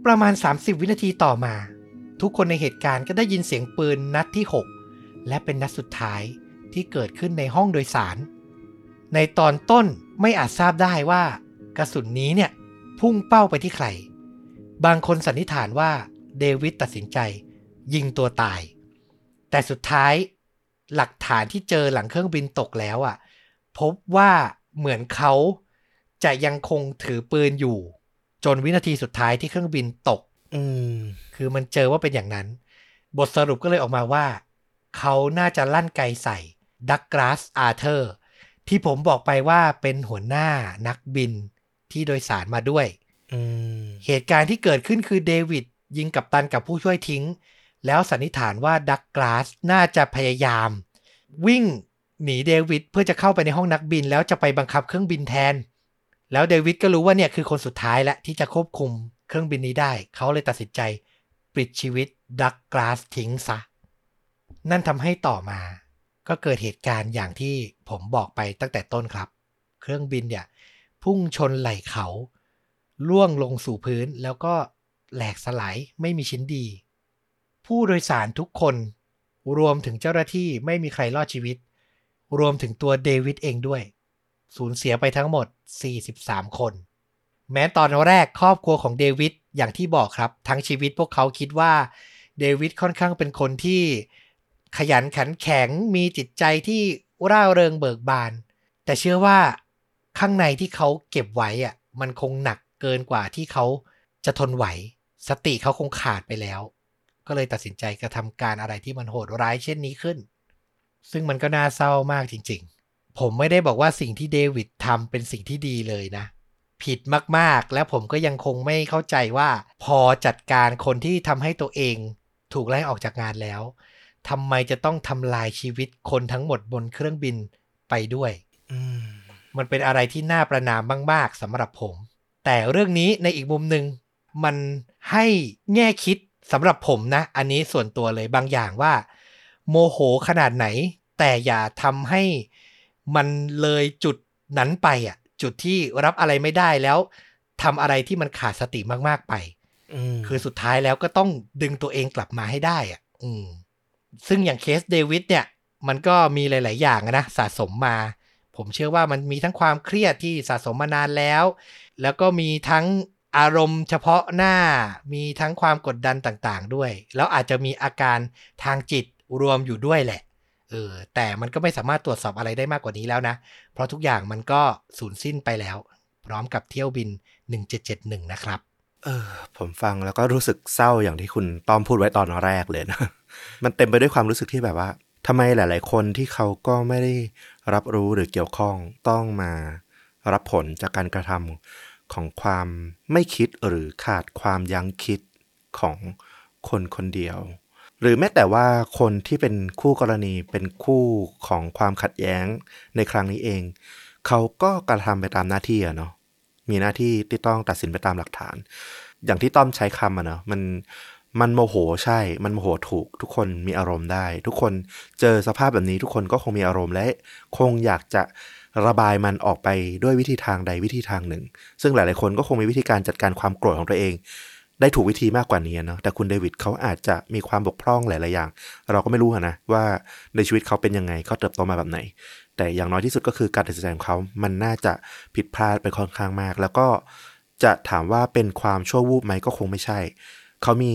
ประมาณ 30 วินาทีต่อมา ทุกคนในเหตุการณ์ก็ได้ยินเสียงปืนนัดที่ 6 และเป็นนัดสุดท้ายที่เกิดขึ้นในห้องโดยสาร ในตอนต้นไม่อาจทราบได้ว่ากระสุนนี้เนี่ยพุ่งเป้าไปที่ใคร บางคนสันนิษฐานว่าเดวิดตัดสินใจ ยิงตัวตาย แต่สุดท้ายหลักฐานที่เจอหลังเครื่องบินตกแล้วอะ พบว่าเหมือนเขาจะยังคงถือปืนอยู่ จนวินาทีสุดท้ายที่เครื่องบินตก อืมคือมันเจอว่าเป็นอย่างนั้น บทสรุปก็เลยออกมาว่า เขาน่าจะลั่นไกใส่ดักลาสอาร์เธอร์ที่ผมบอกไปว่าเป็นหัวหน้านักบินที่โดยสารมาด้วยอืมเหตุการณ์ที่เกิดขึ้นคือเดวิดยิงกัปตันกับผู้ช่วยทิ้ง แล้วสันนิษฐานว่าดักลาสน่าจะพยายาม วิ่งหนีเดวิดเพื่อจะเข้าไปในห้องนักบิน แล้วจะไปบังคับเครื่องบินแทน แล้วเดวิดก็รู้ว่าเนี่ยคือคนสุดท้ายและที่จะควบคุม เครื่องบินนี้ได้ เขาเลยตัดสินใจปิดชีวิตดักกราสทิ้งซะ นั่นทำให้ต่อมา ก็เกิดเหตุการณ์อย่างที่ผมบอกไปตั้งแต่ต้นครับ เครื่องบินเนี่ย พุ่งชนไหล่เขาล่วงลงสู่พื้นแล้วก็แหลกสลายไม่มีชิ้นดี ผู้โดยสารทุกคน รวมถึงเจ้าหน้าที่ไม่มีใครรอดชีวิต รวมถึงตัวเดวิดเองด้วย สูญเสียไปทั้งหมด 43 คน แม้ตอนแรกครอบครัวของเดวิดอย่างที่บอกครับ ทั้งชีวิตพวกเขาคิดว่าเดวิดค่อนข้างเป็นคนที่ขยันขันแข็งมีจิตใจที่ร่าเริงเบิกบาน แต่เชื่อว่าข้างในที่เขาเก็บไว้อะมันคงหนักเกินกว่าที่เขาจะทนไหว สติเขาคงขาดไปแล้ว ก็เลยตัดสินใจกระทำการอะไรที่มันโหดร้ายเช่นนี้ขึ้น ซึ่งมันก็น่าเศร้ามากจริง ๆ ผมไม่ได้บอกว่าสิ่งที่เดวิดทำเป็นสิ่งที่ดีเลยนะ ผิดมากๆ และผมก็ยังคงไม่เข้าใจว่า พอจัดการคนที่ทำให้ตัวเองถูกไล่ออกจากงานแล้วทำไมจะต้องทำลายชีวิตคนทั้งหมดบนเครื่องบินไปด้วยอืมมันเป็นอะไรที่น่าประนามมาก ๆสำหรับผม แต่เรื่องนี้ในอีกมุมหนึ่งมันให้แง่คิดสำหรับผมนะ อันนี้ส่วนตัวเลยบางอย่างว่า โมโหขนาดไหน แต่อย่าทำให้มันเลยจุดนั้นไปอะ จุดที่รับอะไรไม่ได้แล้วทำอะไรที่มันขาดสติมากๆไปอืมคือสุดท้ายแล้วก็ต้องดึงตัวเองกลับมาให้ได้อะอืมซึ่งอย่างเคสเดวิดเนี่ย มันก็มีหลาย ๆ อย่างอะนะสะสมมา ผมเชื่อว่ามันมีทั้งความเครียดที่สะสมมานานแล้ว แล้วก็มีทั้งอารมณ์เฉพาะหน้า มีทั้งความกดดันต่าง ๆ ด้วย แล้วอาจจะมีอาการทางจิตรวมอยู่ด้วยแหละ เออ แต่มันก็ไม่สามารถตรวจสอบอะไรได้มากกว่านี้แล้วนะ เพราะทุกอย่างมันก็สูญสิ้นไปแล้ว พร้อมกับเที่ยวบิน 1771 นะครับ เออ ผมฟังแล้วก็รู้สึกเศร้าอย่างที่คุณต้อมพูดไว้ตอนแรกเลยนะ มันเต็มไปด้วยความรู้สึกที่แบบว่าทำไมหลาย ๆ คนที่เขาก็ไม่ได้รับรู้หรือเกี่ยวข้องต้องมารับผลจากการกระทำของความไม่คิดหรือขาดความยั้งคิดของคนคนเดียว หรือแม้แต่ว่าคนที่เป็นคู่กรณีเป็นคู่ของความขัดแย้งในครั้งนี้เอง เขาก็กระทำไปตามหน้าที่อะเนาะมีหน้าที่ที่ต้องตัดสินไปตามหลักฐาน อย่างที่ต้อมใช้คำอะเนาะมันมันโมโหใช่ มันโมโหถูก ทุกคนมีอารมณ์ได้ ทุกคนเจอสภาพแบบนี้ทุกคนก็คงมีอารมณ์และ คงอยากจะระบายมันออกไปด้วยวิธีทางใดวิธีทางหนึ่ง ซึ่งหลาย ๆ คนก็คงมีวิธีการจัดการความโกรธของตัวเอง ได้ถูกวิธีมากกว่านี้เนาะแต่คุณเดวิดเขาอาจจะมีความบกพร่องหลายๆอย่าง เราก็ไม่รู้นะว่าในชีวิตเขาเป็นยังไงเขาเติบโตมาแบบไหน แต่อย่างน้อยที่สุดก็คือการตัดสินใจของเขามันน่าจะผิดพลาดไปค่อนข้างมาก แล้วก็จะถามว่าเป็นความชั่ววูบไหมก็คงไม่ใช่ เขามี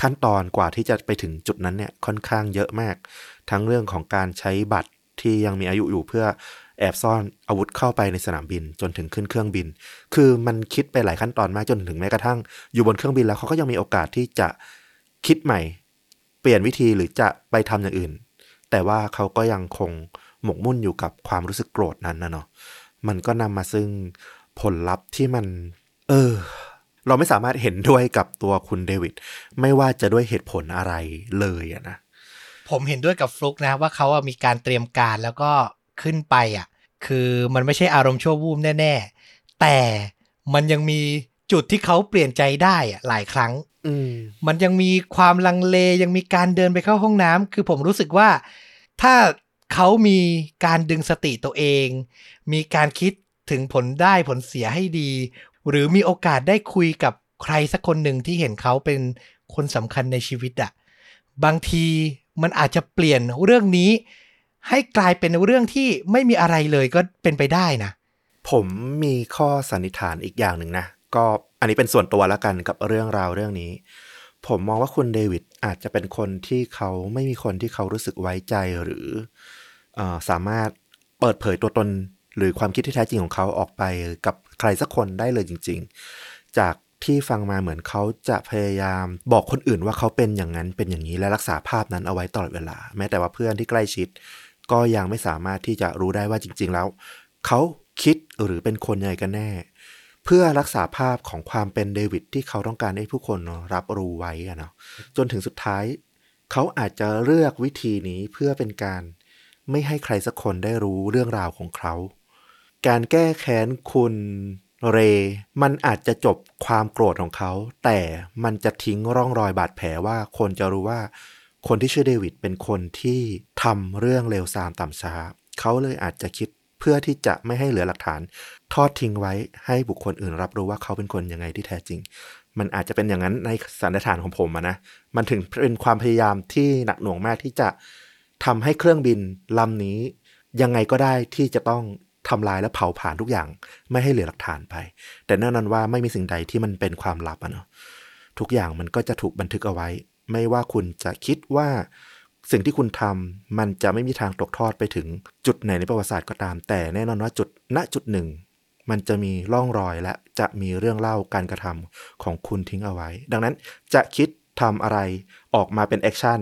ขั้นตอนกว่าที่จะไปถึงจุดนั้นเนี่ยค่อนข้างเยอะมาก ทั้งเรื่องของการใช้บัตรที่ยังมีอายุอยู่เพื่อ แอบซ่อนอาวุธเข้าไปในสนามบินจนถึงขึ้นเครื่องบิน คือมันคิดไปหลายขั้นตอนมากจนถึงแม้กระทั่ง อยู่บนเครื่องบินแล้วเขาก็ยังมีโอกาสที่จะคิดใหม่ เปลี่ยนวิธีหรือจะไปทำอย่างอื่น แต่ว่าเขาก็ยังคงหมกมุ่นอยู่กับความรู้สึกโกรธนั้นนะเนาะมันก็นำมาซึ่งผลลัพธ์ที่มัน เออ เราไม่สามารถเห็นด้วยกับตัวคุณเดวิดไม่ว่าจะด้วยเหตุผลอะไรเลยอะนะผมเห็นด้วยกับฟลุกนะว่าเขามีการเตรียมการแล้วก็ขึ้นไปอะ คือมันไม่ใช่อารมณ์ชั่ววูบแน่ ๆ แต่มันยังมีจุดที่เขาเปลี่ยนใจได้อะหลายครั้งอืมมันยังมีความลังเลยังมีการเดินไปเข้าห้องน้ำคือผมรู้สึกว่า ถ้าเขามีการดึงสติตัวเอง มีการคิดถึงผลได้ผลเสียให้ดี หรือมีโอกาสได้คุยกับใครสักคนหนึ่งที่เห็นเขาเป็นคนสำคัญในชีวิตอะบางทีมันอาจจะเปลี่ยนเรื่องนี้ ให้กลายเป็นเรื่องที่ไม่มีอะไรเลยก็เป็นไปได้นะ ผมมีข้อสันนิษฐานอีกอย่างหนึ่งนะ ก็อันนี้เป็นส่วนตัวแล้วกันกับเรื่องราวเรื่องนี้ ผมมองว่าคุณเดวิดอาจจะเป็นคนที่เขาไม่มีคนที่เขารู้สึกไว้ใจหรือเออสามารถเปิดเผยตัวตนหรือความคิดที่แท้จริงของเขาออกไปกับใครสักคนได้เลยจริง ๆ จากที่ฟังมาเหมือนเขาจะพยายามบอกคนอื่นว่าเขาเป็นอย่างนั้นเป็นอย่างนี้และรักษาภาพนั้นเอาไว้ตลอดเวลา แม้แต่ว่าเพื่อนที่ใกล้ชิด ก็ยังไม่สามารถที่จะรู้ได้ว่าจริง ๆ แล้ว เขาคิดหรือเป็นคนยังไงกันแน่ เพื่อรักษาภาพของความเป็นเดวิดที่เขาต้องการให้ผู้คนรับรู้ไว้อะเนาะจนถึงสุดท้าย เขาอาจจะเลือกวิธีนี้เพื่อเป็นการ ไม่ให้ใครสักคนได้รู้เรื่องราวของเขา การแก้แค้นคุณเร มันอาจจะจบความโกรธของเขา แต่มันจะทิ้งร่องรอยบาดแผลว่าคนจะรู้ว่า คนที่ชื่อเดวิดเป็นคนที่ทำเรื่องเลวทรามต่ำช้า เขาเลยอาจจะคิดเพื่อที่จะไม่ให้เหลือหลักฐาน ทอดทิ้งไว้ให้บุคคลอื่นรับรู้ว่าเขาเป็นคนยังไงที่แท้จริง มันอาจจะเป็นอย่างนั้นในสันนิษฐานของผมะนะ มันถึงเป็นความพยายามที่หนักหน่วงมากที่จะทำให้เครื่องบินลำนี้ ยังไงก็ได้ที่จะต้องทำลายและเผาผลาญทุกอย่าง ไม่ให้เหลือหลักฐานไป แต่แน่นอนว่าไม่มีสิ่งใดที่มันเป็นความลับอะเนาะทุกอย่างมันก็จะถูกบันทึกเอาไว้ ไม่ว่าคุณจะคิดว่าสิ่งที่คุณทำมันจะไม่มีทางตกทอดไปถึงจุดไหนในประวัติศาสตร์ก็ตาม แต่แน่นอนว่าจุดณจุดหนึ่ง มันจะมีร่องรอยและจะมีเรื่องเล่าการกระทำของคุณทิ้งเอาไว้ ดังนั้นจะคิดทำอะไรออกมาเป็น action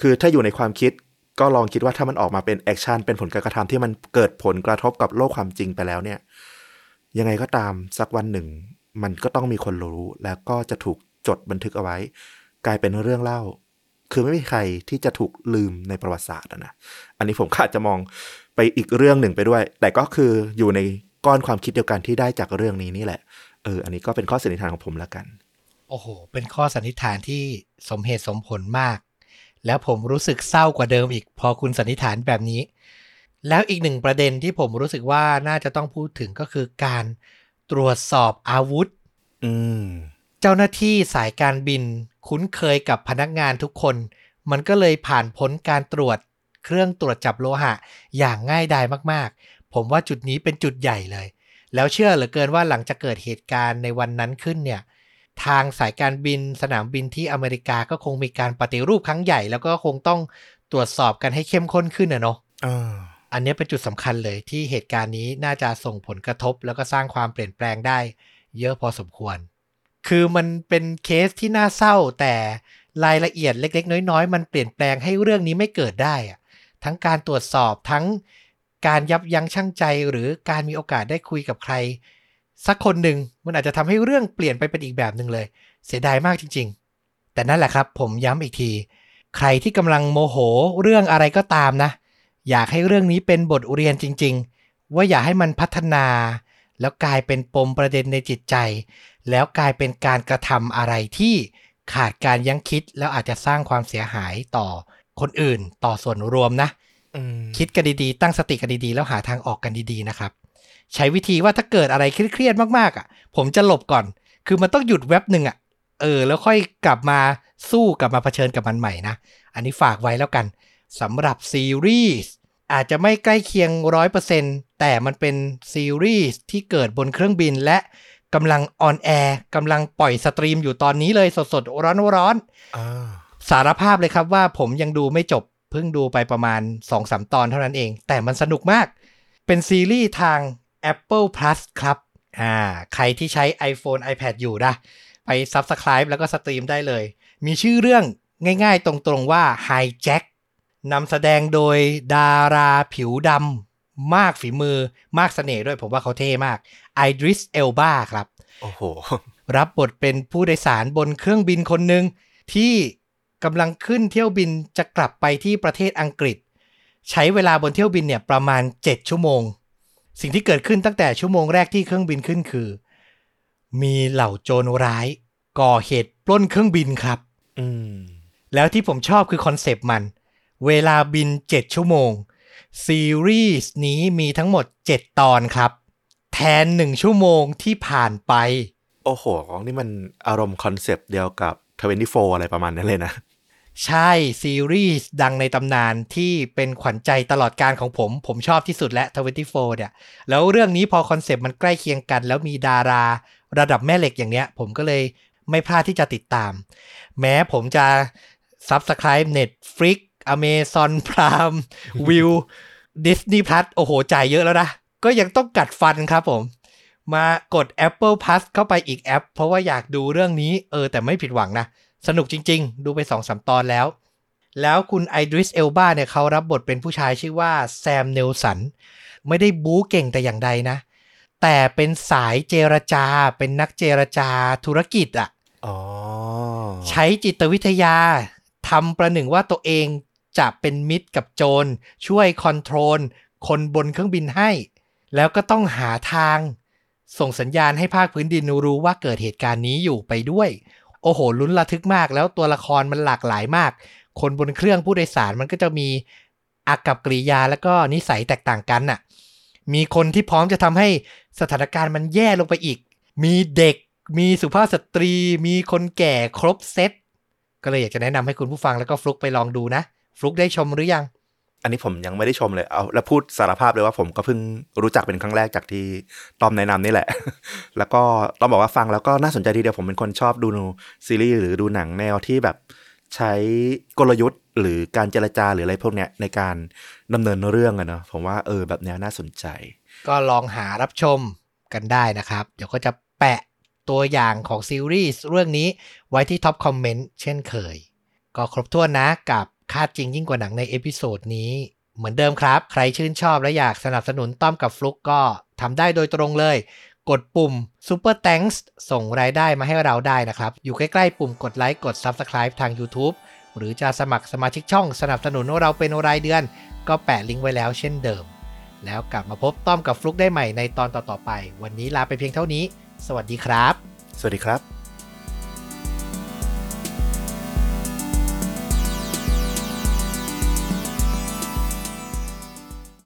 คือถ้าอยู่ในความคิดก็ลองคิดว่าถ้ามันออกมาเป็น action เป็นผลการกระทำที่มันเกิดผลกระทบกับโลกความจริงไปแล้วเนี่ย ยังไงก็ตามสักวันหนึ่ง มันก็ต้องมีคนรู้แล้วก็จะถูกจดบันทึกเอาไว้ กลายเป็นเรื่องเล่า คือไม่มีใครที่จะถูกลืมในประวัติศาสตร์อะนะอันนี้ผมก็อาจจะมองไปอีกเรื่องหนึ่งไปด้วย แต่ก็คืออยู่ในก้อนความคิดเดียวกันที่ได้จากเรื่องนี้นี่แหละเอออันนี้ก็เป็นข้อสันนิษฐานของผมแล้วกัน โอ้โห เป็นข้อสันนิษฐานที่สมเหตุสมผลมาก แล้วผมรู้สึกเศร้ากว่าเดิมอีก พอคุณสันนิษฐานแบบนี้ แล้วอีกหนึ่งประเด็นที่ผมรู้สึกว่าน่าจะต้องพูดถึงก็คือการตรวจสอบอาวุธ อืม เจ้าหน้าที่สายการบิน คุ้นเคยกับพนักงานทุกคน มันก็เลยผ่านพ้นการตรวจเครื่องตรวจจับโลหะ อย่างง่ายดายมากๆ ผมว่าจุดนี้เป็นจุดใหญ่เลย แล้วเชื่อเหลือเกินว่าหลังจากเกิดเหตุการณ์ในวันนั้นขึ้นเนี่ยทางสายการบินสนามบินที่อเมริกาก็คงมีการปฏิรูปครั้งใหญ่ แล้วก็คงต้องตรวจสอบกันให้เข้มข้นขึ้นนะเนาะอ่าอันนี้เป็นจุดสำคัญเลยที่เหตุการณ์นี้น่าจะส่งผลกระทบ แล้วก็สร้างความเปลี่ยนแปลงได้ เยอะพอสมควร คือมันเป็นเคสที่น่าเศร้าแต่รายละเอียดเล็ก ๆ น้อยๆ มันเปลี่ยนแปลงให้เรื่องนี้ไม่เกิดได้อะทั้งการตรวจสอบทั้งการยับยั้งชั่งใจหรือการมีโอกาสได้คุยกับใคร สักคนหนึ่งมันอาจจะทำให้เรื่องเปลี่ยนไปเป็นอีกแบบหนึ่งเลย เสียดายมากจริง ๆ แต่นั่นแหละครับผมย้ำอีกที ใครที่กำลังโมโหเรื่องอะไรก็ตามนะ อยากให้เรื่องนี้เป็นบทเรียนจริง ๆ ว่าอย่าให้มันพัฒนา แล้วกลายเป็นปมประเด็นในจิตใจ แล้วกลายเป็นการกระทำอะไรที่ขาดการยั้งคิดแล้วอาจจะสร้างความเสียหายต่อคนอื่นต่อส่วนรวมนะอืมคิดกันดีๆ ตั้งสติกันดีๆ แล้วหาทางออกกันดีๆนะครับ ใช้วิธีว่าถ้าเกิดอะไรเครียดๆมากๆอะ ผมจะหลบก่อน คือมันต้องหยุดแว็บหนึ่งอะ เออ แล้วค่อยกลับมาสู้กลับมาเผชิญกับมันใหม่นะ อันนี้ฝากไว้แล้วกันสำหรับซีรีส์อาจจะไม่ใกล้เคียงร้อยเปอร์เซ็นต์แต่มันเป็นซีรีส์ที่เกิดบนเครื่องบินและ กำลัง on air กำลังปล่อย stream อยู่ตอนนี้เลยสดๆ ร้อนๆอ่าสารภาพเลยครับว่าผมยังดูไม่จบ เพิ่งดูไปประมาณ 2-3 ตอนเท่านั้นเอง แต่มันสนุกมาก เป็นซีรีส์ทาง Apple Plus ครับอ่าใครที่ใช้ iPhone iPad อยู่นะ ไป Subscribe แล้วก็ stream ได้เลย มีชื่อเรื่องง่ายๆตรงๆว่า Hijack นำแสดงโดยดาราผิวด มากฝีมือมากเสน่ห์ด้วยผมว่าเขาเท่มากไอดริสเอลบาครับ โอ้โห รับบทเป็นผู้โดยสารบนเครื่องบินคนหนึ่งที่กำลังขึ้นเที่ยวบินจะกลับไปที่ประเทศอังกฤษ ใช้เวลาบนเที่ยวบินเนี่ยประมาณ 7 ชั่วโมง สิ่งที่เกิดขึ้นตั้งแต่ชั่วโมงแรกที่เครื่องบินขึ้นคือ มีเหล่าโจรร้าย ก่อเหตุปล้นเครื่องบินครับ อืมแล้วที่ผมชอบคือ concept มัน เวลาบิน 7 ชั่วโมง ซีรีส์นี้มีทั้งหมด 7 ตอนครับ แทน 1 ชั่วโมงที่ผ่านไป โอ้โห นี่มันอารมณ์ concept เดียวกับ24อะไรประมาณนั้นเลยนะ ใช่ ซีรีส์ดังในตำนานที่เป็นขวัญใจตลอดกาลของผม ผมชอบที่สุดและ24เนี่ย แล้วเรื่องนี้พอคอนเซปต์มันใกล้เคียงกัน แล้วมีดาราระดับแม่เหล็กอย่างเนี้ย ผมก็เลยไม่พลาดที่จะติดตาม แม้ผมจะ Subscribe Netflix Amazon Prime วิว Disney Plus โอ้โห จ่ายเยอะแล้วนะ ก็ยังต้องกัดฟันครับผม มากด Apple Plus เข้าไปอีกแอป เพราะว่าอยากดูเรื่องนี้ เออ แต่ไม่ผิดหวังนะ สนุกจริง ๆ ดูไปสองสามตอนแล้ว แล้วคุณไอดริสเอลบาเนี่ยเขารับบทเป็นผู้ชายชื่อว่าแซมเนลสัน ไม่ได้บู๊เก่งแต่อย่างใดนะ แต่เป็นสายเจรจา เป็นนักเจรจาธุรกิจอะอ๋อใช้จิตวิทยาทำประหนึ่งว่าตัวเอง จะเป็นมิตรกับโจร ช่วย control คนบนเครื่องบินให้ แล้วก็ต้องหาทาง ส่งสัญญาณให้ภาคพื้นดินรู้ว่าเกิดเหตุการณ์นี้อยู่ไปด้วย โอ้โหลุ้นระทึกมาก แล้วตัวละครมันหลากหลายมาก คนบนเครื่องผู้โดยสารมันก็จะมีอากับกริยาแล้วก็นิสัยแตกต่างกันน่ะ มีคนที่พร้อมจะทำให้สถานการณ์มันแย่ลงไปอีก มีเด็ก มีสุภาพสตรี มีคนแก่ครบเซต ก็เลยอยากจะแนะนำให้คุณผู้ฟังแล้วก็ฟลุกไปลองดูนะ ฟลุกได้ชมหรือยัง อันนี้ผมยังไม่ได้ชมเลยเอาแล้วพูดสารภาพเลยว่าผมก็เพิ่งรู้จักเป็นครั้งแรกจากที่ตอมแนะนำนี่แหละ แล้วก็ต้องบอกว่าฟังแล้วก็น่าสนใจทีเดียวผมเป็นคนชอบดูซีรีส์หรือดูหนังแนวที่แบบใช้กลยุทธ์หรือการเจรจาหรืออะไรพวกเนี้ยในการดำเนินเรื่องอะเนาะผมว่าเออแบบเนี้ยน่าสนใจ ก็ลองหารับชมกันได้นะครับ เดี๋ยวก็จะแปะตัวอย่างของซีรีส์เรื่องนี้ไว้ที่ top comment เช่นเคย ก็ครบถ้วนนะกับ ฆาตจริงยิ่งกว่าหนังใน episode นี้ เหมือนเดิมครับ ใครชื่นชอบและอยากสนับสนุนต้อมกับฟลุกก็ทำได้โดยตรงเลย กดปุ่ม Super Thanks ส่งรายได้มาให้เราได้นะครับ อยู่ใกล้ๆปุ่มกดไลค์กด Subscribe ทาง YouTube หรือจะสมัครสมาชิกช่องสนับสนุนเราเป็นรายเดือน ก็แปะลิงก์ไว้แล้วเช่นเดิม แล้วกลับมาพบต้อมกับฟลุกได้ใหม่ในตอนต่อๆไป วันนี้ลาไปเพียงเท่านี้ สวัสดีครับ สวัสดีครับ